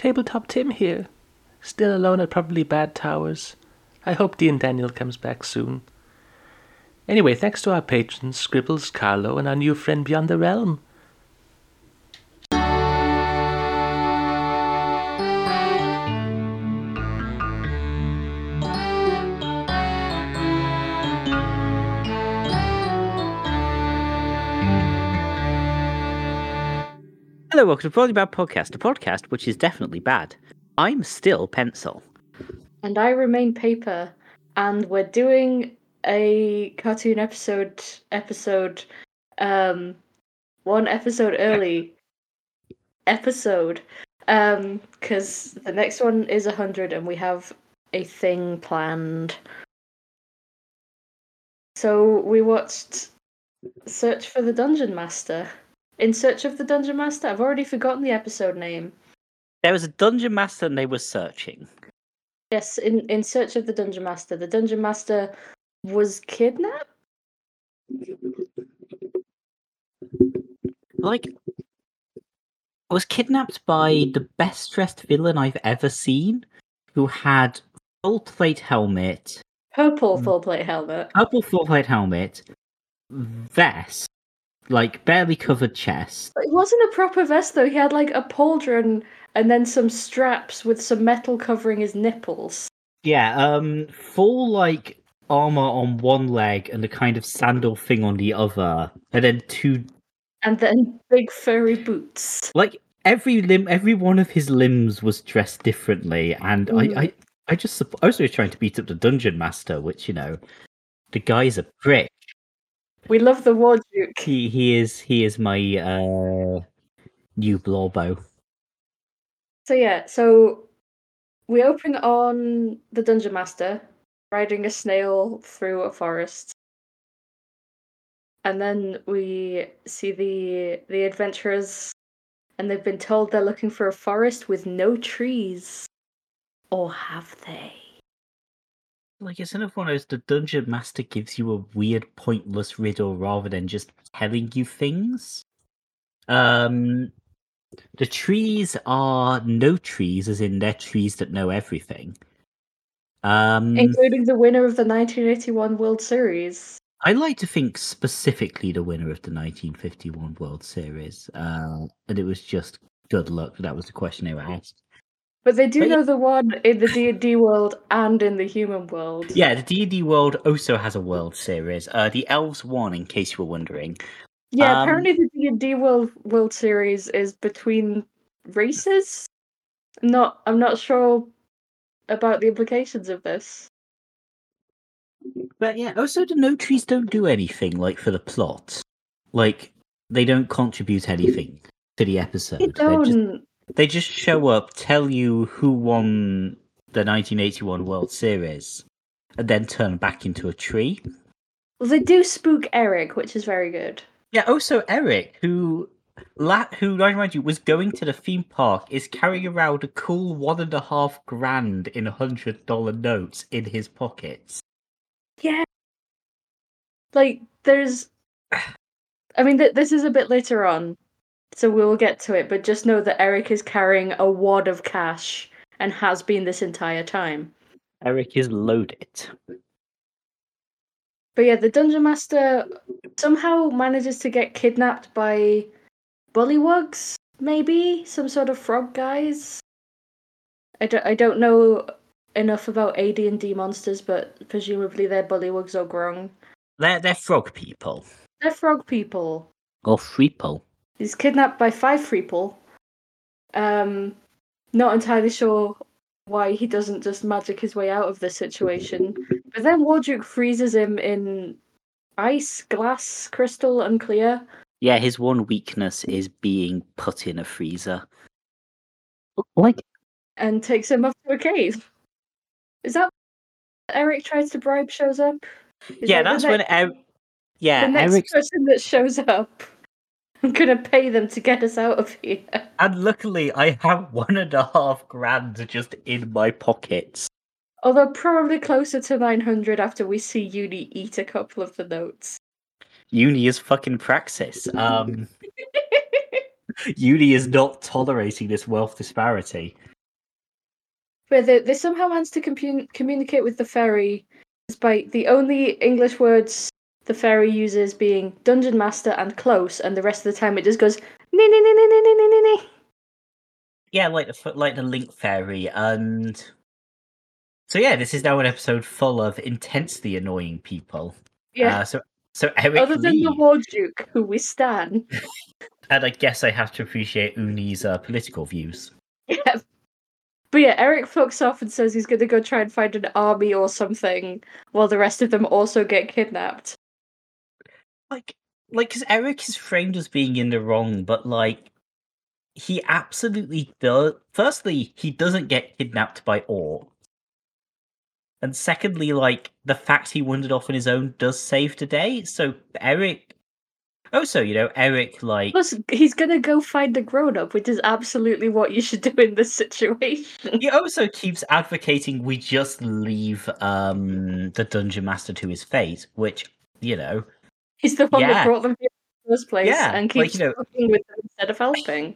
Tabletop Tim here. Still alone at probably Bad Towers. I hope Dean Daniel comes back soon. Anyway, thanks to our patrons, Scribbles, Carlo, and our new friend Beyond the Realm. Hello, welcome to Probably Bad Podcast, a podcast which is definitely bad. I'm still Pencil. And I remain paper. And we're doing a cartoon episode episode um one episode early episode. Um because the next one is a hundred and we have a thing planned. So we watched Search for the Dungeon Master. In Search of the Dungeon Master? I've already forgotten the episode name. There was a dungeon master and they were searching. Yes, in, in Search of the Dungeon Master. The Dungeon Master was kidnapped? Like, was kidnapped by the best dressed villain I've ever seen, who had full plate helmet, Purple Mm. full plate helmet. purple full plate helmet, vest, like barely covered chest. It wasn't a proper vest though. He had like a pauldron and then some straps with some metal covering his nipples. Yeah, um, full like armor on one leg and a kind of sandal thing on the other, and then two And then big furry boots. like every limb, every one of his limbs was dressed differently, and Mm. I, I, I just I was trying to beat up the dungeon master, which you know, the guy's a prick. We love the War Duke. He he is he is my uh new blorbo. So yeah, so we open on the Dungeon Master riding a snail through a forest. And then we see the the adventurers and they've been told they're looking for a forest with no trees. Or have they? Like it's another one of those. The dungeon master gives you a weird, pointless riddle rather than just telling you things. Um, the trees are no trees, as in they're trees that know everything. Um, Including the winner of the 1981 World Series. I like to think specifically the winner of the 1951 World Series, uh, and it was just good luck. That was the question they were asked. But they do But know the one in the D&D world and in the human world. Yeah, the D&D world also has a World Series. Uh, the Elves won, in case you were wondering. Yeah, Um, apparently the D&D World World Series is between races. I'm not I'm not sure about the implications of this. But yeah, also the no trees don't do anything like for the plot. Like they don't contribute anything to the episode. They don't. They just show up, tell you who won the 1981 World Series, and then turn back into a tree. Well, they do spook Eric, which is very good. Yeah. Oh, also, Eric, who la- who I remind you was going to the theme park, is carrying around a cool one and a half grand in hundred dollar notes in his pockets. Yeah. Like there's I mean th- this is a bit later on. So we will get to it, but just know that Eric is carrying a wad of cash and has been this entire time. Eric is loaded. But yeah, the dungeon master somehow manages to get kidnapped by bullywugs, maybe some sort of frog guys. I don't, I don't know enough about AD and D monsters, but presumably they're bullywugs or grung. They're they're frog people They're frog people. or freeple. He's kidnapped by five people. Um, not entirely sure why he doesn't just magic his way out of this situation. But then Warduke freezes him in ice, glass, crystal, unclear. Yeah, his one weakness is being put in a freezer. Like and takes him up to a cave. Is that Eric tries to bribe shows up? Is yeah, that that's when er- yeah the next Eric's person that shows up. I'm gonna pay them to get us out of here. and luckily I have one and a half grand just in my pockets. Although probably closer to 900 after we see Uni eat a couple of the notes. Uni is fucking praxis. Um, Uni is not tolerating this wealth disparity. But they, they somehow managed to commun- communicate with the fairy, despite the only English words the fairy uses being dungeon master and close, and the rest of the time it just goes nee nee nee nee nee nee nee nee. Yeah, like the like the Link Fairy, and so yeah, this is now an episode full of intensely annoying people. Yeah. Uh, so so Eric Other than the war duke who we stand. and I guess I have to appreciate Uni's uh, political views. Yeah. But yeah, Eric fucks off and says he's gonna go try and find an army or something, while the rest of them also get kidnapped. Like, like, because Eric is framed as being in the wrong, but like, he absolutely does. Firstly, he doesn't get kidnapped by Orc. And secondly, like the fact he wandered off on his own does save the day. So Eric, also, you know, Eric, like, Plus, he's gonna go find the grown up, which is absolutely what you should do in this situation. he also keeps advocating we just leave um the dungeon master to his fate, which you know, He's the one Yeah. that brought them here in the first place Yeah, and like, keeps you know- fucking with them instead of helping.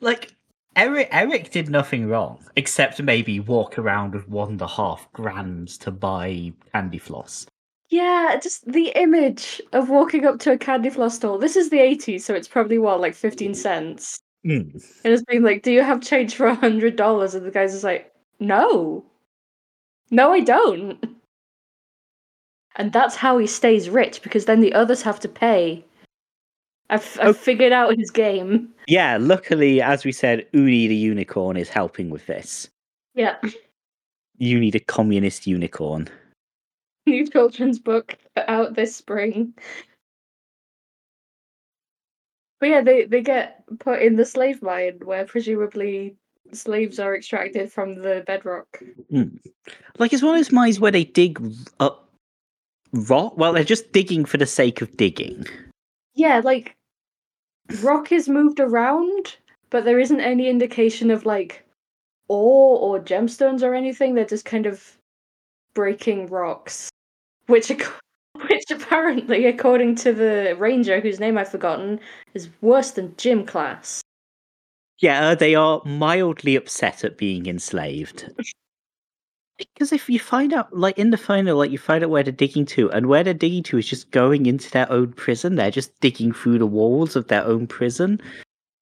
like Eric Eric did nothing wrong except maybe walk around with one and a half grand to buy candy floss. Yeah, just the image of walking up to a candy floss store. This is the 80s, so it's probably what, like 15 cents. Mm. And it's being like, Do you have change for a hundred dollars? And the guy's just like, No. No, I don't. And that's how he stays rich, because then the others have to pay. I've, I've Oh. figured out his game. Yeah, luckily, as we said, Uni the unicorn is helping with this. Yeah. Uni the communist unicorn. New children's book out this spring. But yeah, they, they get put in the slave mine where presumably slaves are extracted from the bedrock. Hmm. Like it's one of those mines where they dig up rock. Well, they're just digging for the sake of digging. Yeah, like rock is moved around, but there isn't any indication of like ore or gemstones or anything. They're just kind of breaking rocks, which which apparently, according to the ranger whose name I've forgotten, is worse than gym class. Yeah, they are mildly upset at being enslaved. Because if you find out, like in the final, like you find out where they're digging to, and where they're digging to is just going into their own prison. They're just digging through the walls of their own prison.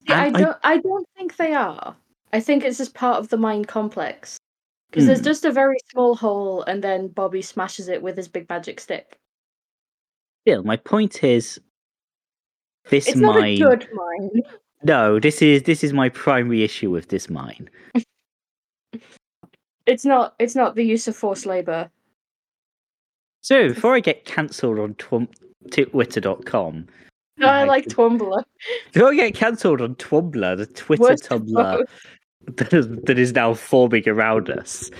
Yeah, I And I- don't. I don't think they are. I think it's just part of the mine complex. Because there's Hmm. just a very small hole, and then Bobby smashes it with his big magic stick. Still, my point is, this It's not a good mine. No, this is this is my primary issue with this mine. It's not. It's not the use of forced labor. So before I get cancelled on twum- twitter.com, No, I Like Twombler. before I get cancelled on Twombler, the Twitter Worst Tumblr that is, that is now forming around us.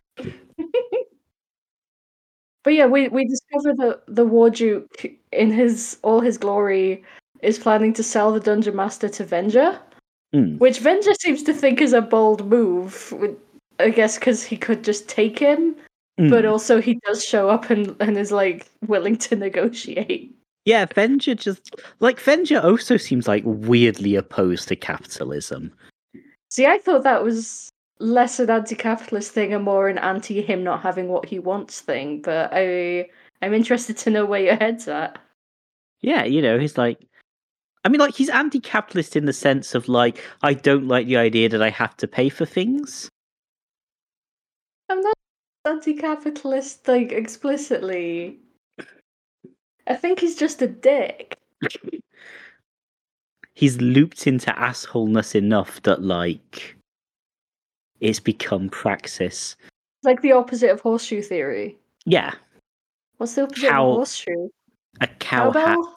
But yeah, we we discover that the Warduke, in his all his glory, is planning to sell the Dungeon Master to Venger, Hmm. which Venger seems to think is a bold move. I guess because he could just take him, but Mm. also he does show up and, and is like willing to negotiate. Yeah, Venger just like Venger also seems like weirdly opposed to capitalism. See, I thought that was less an anti-capitalist thing and more an anti him not having what he wants thing. But I I'm interested to know where your head's at. Yeah, you know, he's like I mean like he's anti-capitalist in the sense of like I don't like the idea that I have to pay for things. I'm not anti-capitalist like explicitly. I think he's just a dick. He's looped into assholeness enough that like it's become praxis. It's like the opposite of horseshoe theory. Yeah, What's the opposite Cow- of horseshoe? a cow Cowbell?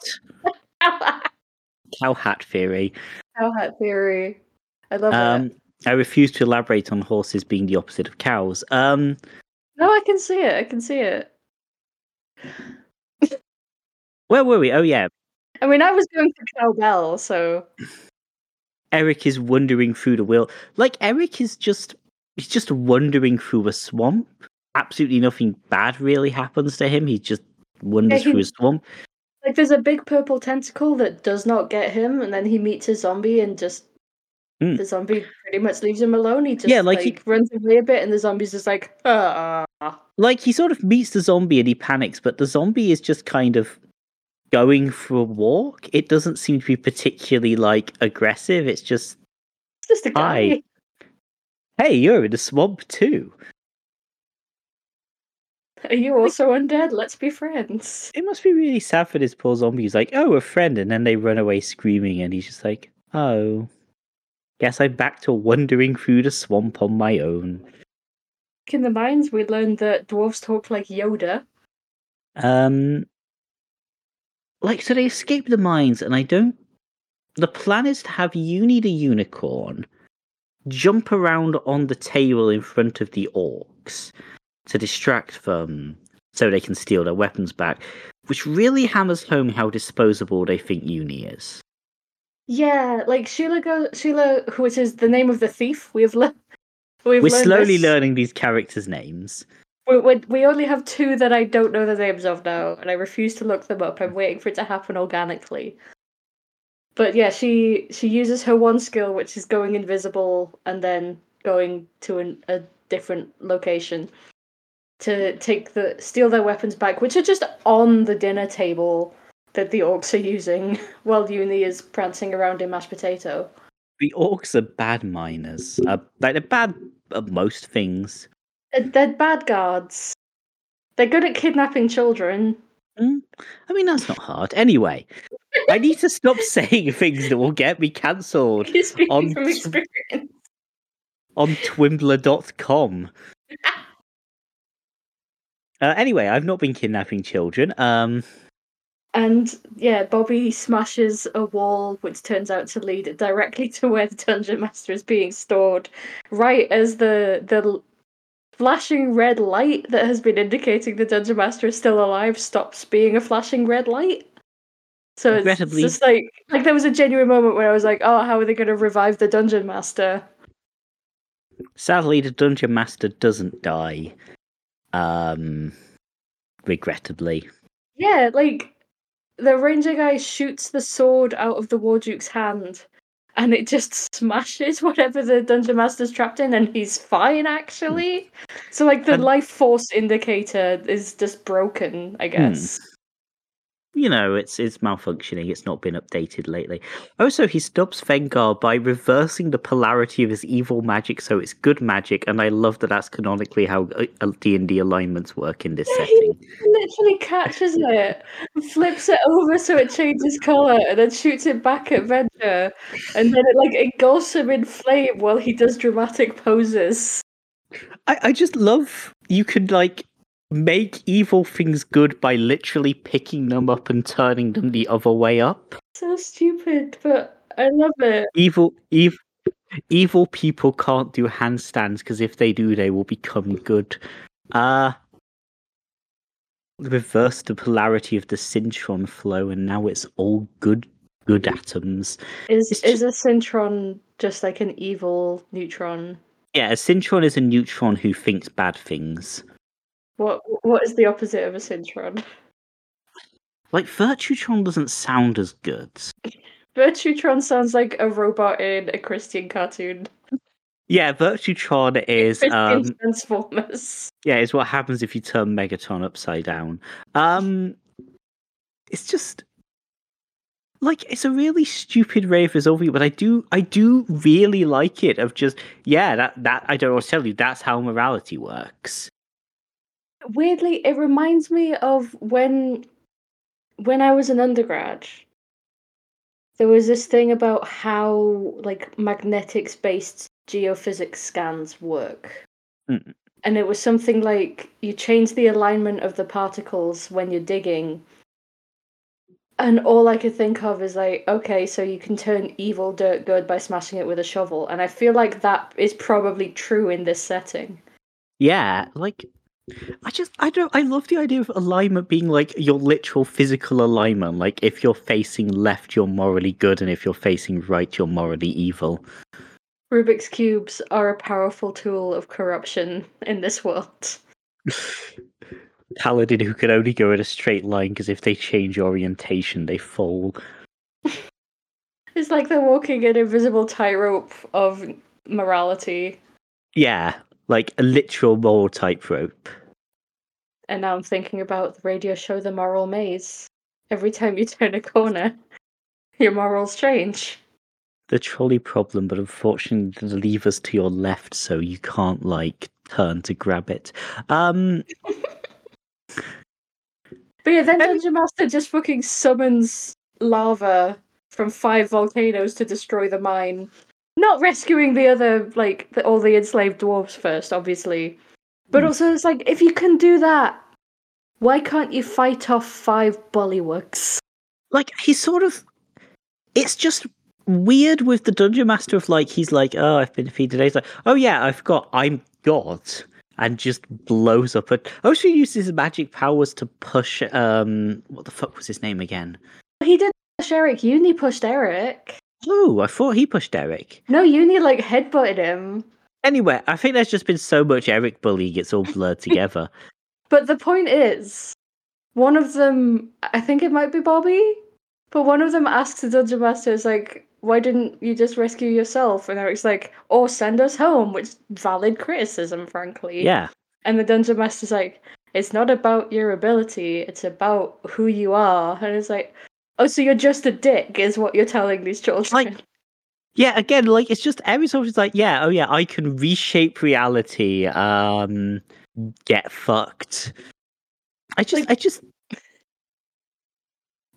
hat, cow hat theory. Cow hat theory. I love Um, it. I refuse to elaborate on horses being the opposite of cows. Um, No, I can see it. I can see it. where were we? Oh yeah, I mean, I was going for cowbell, so Eric is wandering through the wheel. Like Eric is just he's just wandering through a swamp. Absolutely nothing bad really happens to him. He just wanders he- through a swamp. like there's a big purple tentacle that does not get him, and then he meets a zombie and just Mm. the zombie pretty much leaves him alone. He just Yeah, like like, he- runs away a bit, and the zombie's just like, ah. Like he sort of meets the zombie and he panics, but the zombie is just kind of going for a walk. It doesn't seem to be particularly like aggressive. It's just, It's just a guy. Hi. hey, you're in the swamp too. Are you also undead? Let's be friends. It must be really sad for this poor zombie. He's like, oh, a friend, and then they run away screaming, and he's just like, oh, guess I'm back to wandering through the swamp on my own. In the mines, we learned that dwarves talk like Yoda. Um, like so they escape the mines, and I don't. The plan is to have Uni the unicorn jump around on the table in front of the orcs to distract them, so they can steal their weapons back. Which really hammers home how disposable they think Uni is. Yeah, like Sheila goes. Sheila, which is the name of the thief. We've learned. we've We're slowly this. learning these characters' names. We, we, we only have two that I don't know the names of now, and I refuse to look them up. I'm waiting for it to happen organically. But yeah, she she uses her one skill, which is going invisible and then going to an, a different location to take the steal their weapons back, which are just on the dinner table that the orcs are using while Uni is prancing around in mashed potato. The orcs are bad miners. Uh, like they're bad at most things. They're, they're bad guards. They're good at kidnapping children. Mm, I mean, that's not hard. Anyway, I need to stop saying things that will get me cancelled You're speaking On from experience. on twimbler.com. Uh, anyway, I've not been kidnapping children. Um, And yeah, Bobby smashes a wall, which turns out to lead directly to where the dungeon master is being stored. Right as the the flashing red light that has been indicating the dungeon master is still alive stops being a flashing red light. So it's, it's just like like there was a genuine moment where I was like, oh, how are they going to revive the dungeon master? sadly, the dungeon master doesn't die. Um, regrettably. Yeah, like the ranger guy shoots the sword out of the war duke's hand and it just smashes whatever the dungeon master's trapped in and he's fine actually. So like the And- life force indicator is just broken, I hmm. guess. You know, it's it's malfunctioning. It's not been updated lately. Also, he stops Venger by reversing the polarity of his evil magic, so it's good magic. And I love that that's canonically how uh, D and D alignments work in this Yeah, he- setting. He literally catches it, flips it over so it changes colour, and then shoots it back at Venger. And then it like engulfs him in flame while he does dramatic poses. I, I just love you could like make evil things good by literally picking them up and turning them the other way up. So stupid, but I love it. Evil, evil, evil people can't do handstands because if they do, they will become good. Uh reverse the polarity of the syntron flow, and now it's all good, good atoms. Is It's is a syntron just like an evil neutron? Yeah, a syntron is a neutron who thinks bad things. What what is the opposite of a syntron? Like Virtutron doesn't sound as good. Virtutron sounds like a robot in a Christian cartoon. Yeah, Virtutron is Christian um Transformers. yeah, is what happens if you turn Megatron upside down. Um it's just like it's a really stupid way of resolving it, but I do I do really like it of just yeah, that that I don't know what to tell you, that's how morality works. Weirdly, it reminds me of when when I was an undergrad. There was this thing about how like magnetics based geophysics scans work. Mm. And it was something like you change the alignment of the particles when you're digging. And all I could think of is like, okay, so you can turn evil dirt good by smashing it with a shovel. And I feel like that is probably true in this setting. Yeah, like I just I don't I love the idea of alignment being like your literal physical alignment. Like if you're facing left, you're morally good, and if you're facing right, you're morally evil. Rubik's cubes are a powerful tool of corruption in this world. Paladin who can only go in a straight line because if they change orientation, they fall. It's like they're walking an invisible tightrope of morality. Yeah, like a literal moral tightrope. And now I'm thinking about the radio show The Moral Maze. Every time you turn a corner, your morals change. The trolley problem, but unfortunately the lever's to your left, so you can't like turn to grab it. Um But yeah, then Dungeon Master just fucking summons lava from five volcanoes to destroy the mine. Not rescuing the other, like, the, all the enslaved dwarves first, obviously. But Hmm. also, it's like, if you can do that, why can't you fight off five bullywugs? like he's sort of it's just weird with the dungeon master of like he's like oh i've been defeated he's like oh yeah i forgot i'm god and just blows up and also uses his magic powers to push um what the fuck was his name again He did push Eric. Uni pushed Eric. Oh i thought he pushed eric No, you Uni, like, headbutted him. anyway i think there's just been so much eric bullying it's all blurred together But the point is, one of them, I think it might be Bobby, but one of them asks the dungeon master, is like, why didn't you just rescue yourself? And Eric's like, or send us home, which valid criticism, frankly. yeah And the dungeon master's like, it's not about your ability, it's about who you are. And it's like, oh, so you're just a dick, is what you're telling these children. Like, yeah again like it's just every sort of like yeah oh yeah i can reshape reality um get fucked i just Like- i just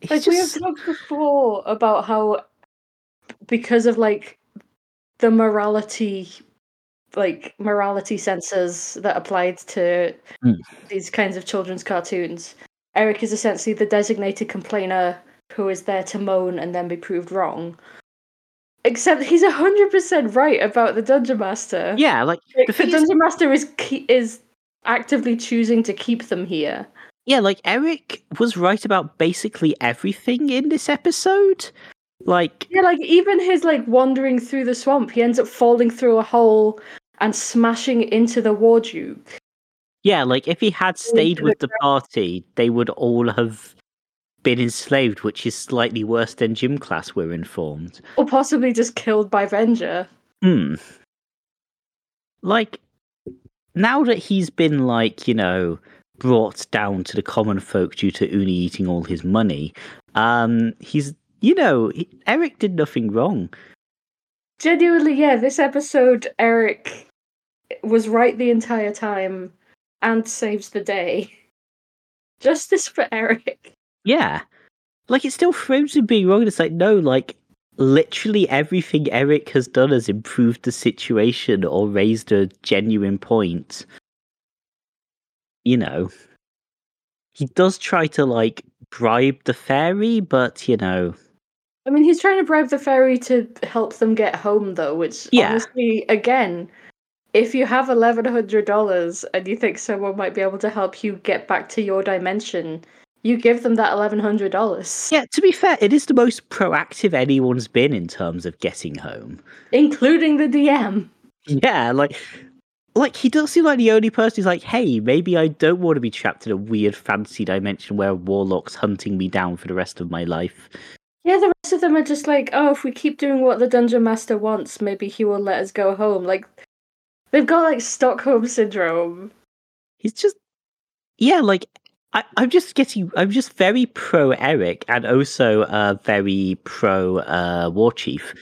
like we have talked before about how because of like the morality like morality sensors that applied to Mm. these kinds of children's cartoons eric is essentially the designated complainer who is there to moan and then be proved wrong. Except he's 100% right about the dungeon master. Yeah like Like, the the dungeon master is is actively choosing to keep them here. Yeah like eric was right about basically everything in this episode. Like Yeah, like even his like wandering through the swamp, he ends up falling through a hole and smashing into the war duke. yeah like if he had stayed with the party they would all have been enslaved which is slightly worse than gym class we're informed Or possibly just killed by Venger. Hmm. Like, now that he's been, like, you know, brought down to the common folk due to Uni eating all his money, um, he's, you know, he- Eric did nothing wrong. Genuinely, yeah, this episode, Eric was right the entire time and saves the day. Justice for Eric. Yeah. Like, it still frames him being wrong. It's like, no, like, literally everything Eric has done has improved the situation or raised a genuine point. You know, he does try to, like, bribe the fairy, but, you know, I mean, he's trying to bribe the fairy to help them get home, though, which Yeah. honestly, again, if you have eleven hundred dollars and you think someone might be able to help you get back to your dimension, you give them that eleven hundred dollars, Yeah, to be fair, it is the most proactive anyone's been in terms of getting home. including the DM. Yeah, like like he does seem like the only person who's like, hey, maybe I don't want to be trapped in a weird fantasy dimension where warlock's hunting me down for the rest of my life. Yeah, the rest of them are just like, oh, if we keep doing what the dungeon master wants, maybe he will let us go home. Like, they've got like Stockholm syndrome. He's just yeah, like I, I'm just getting I'm just very pro Eric and also uh very pro uh War Chief.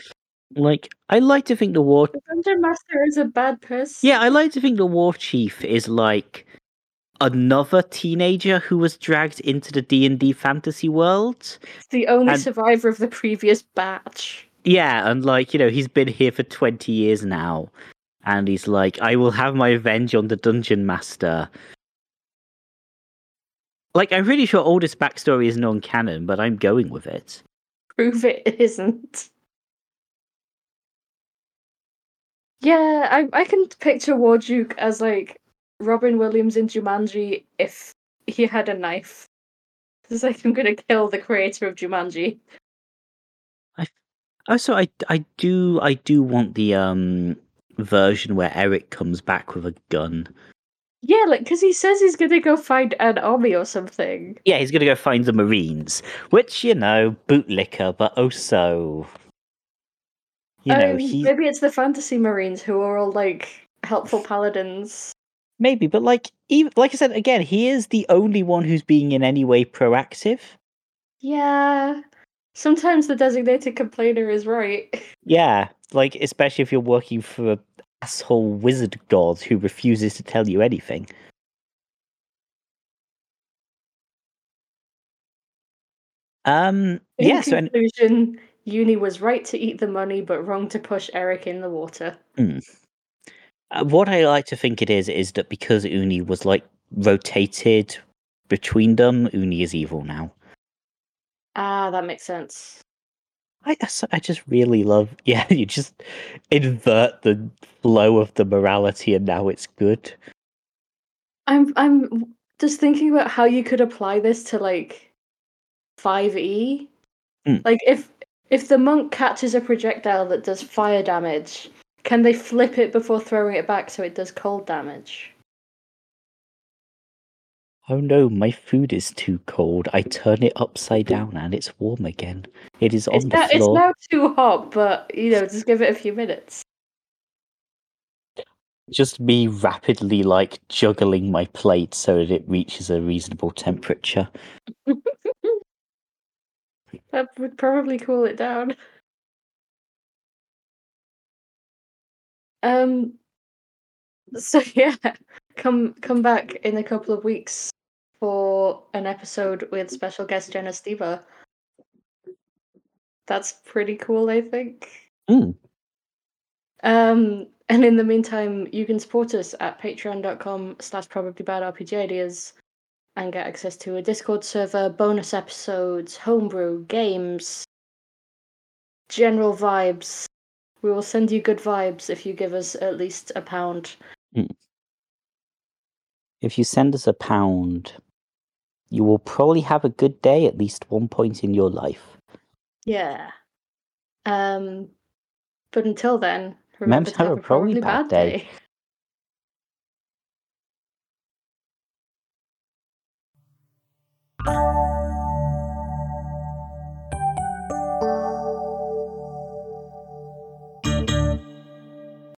Like I like to think the War The dungeon master is a bad person. Yeah, I like to think the war chief is like another teenager who was dragged into the D&D fantasy world. the only and- survivor of the previous batch. Yeah, and like, you know, he's been here for 20 years now. And he's like, I will have my revenge on the dungeon master. Like, I'm pretty sure all this backstory is non-canon, but I'm going with it. Prove it isn't. Yeah, I I can picture Warduke as like Robin Williams in Jumanji if he had a knife. It's like I'm gonna kill the creator of Jumanji. I also, I, I do I do want the um version where Eric comes back with a gun. Yeah, like because he says he's gonna go find an army or something. Yeah, he's gonna go find the Marines, which you know, bootlicker, but also You know, Um, he maybe it's the fantasy marines who are all like helpful paladins. maybe, but like even like I said again, he is the only one who's being in any way proactive. Yeah. Sometimes the designated complainer is right. Yeah, like especially if you're working for a asshole wizard god who refuses to tell you anything. Um. In Yeah. So, conclusion, Uni was right to eat the money, but wrong to push Eric in the water. Uh, what I like to think it is is that because Uni was like rotated between them, Uni is evil now. Ah, that makes sense. I I just really love yeah. You just invert the flow of the morality, and now it's good. I'm I'm just thinking about how you could apply this to like 5e. Mm. Like if if the monk catches a projectile that does fire damage, can they flip it before throwing it back so it does cold damage? Oh no, my food is too cold. I turn it upside down and it's warm again. It is It's on the now, it's now too hot, but you know, just give it a few minutes. Just me rapidly like juggling my plate so that it reaches a reasonable temperature. That would probably cool it down. Um. So yeah, come come back in a couple of weeks for an episode with special guest Jenna Steva. That's pretty cool, I think. Mm. Um, and in the meantime, you can support us at patreon.com slash probably bad RPG ideas and get access to a Discord server, bonus episodes, homebrew, games, general vibes. We will send you good vibes if you give us at least a pound. Mm. If you send us a pound, you will probably have a good day at least one point in your life. Yeah. Um, but until then, remember to have, have, a probably, probably bad, bad, day. day.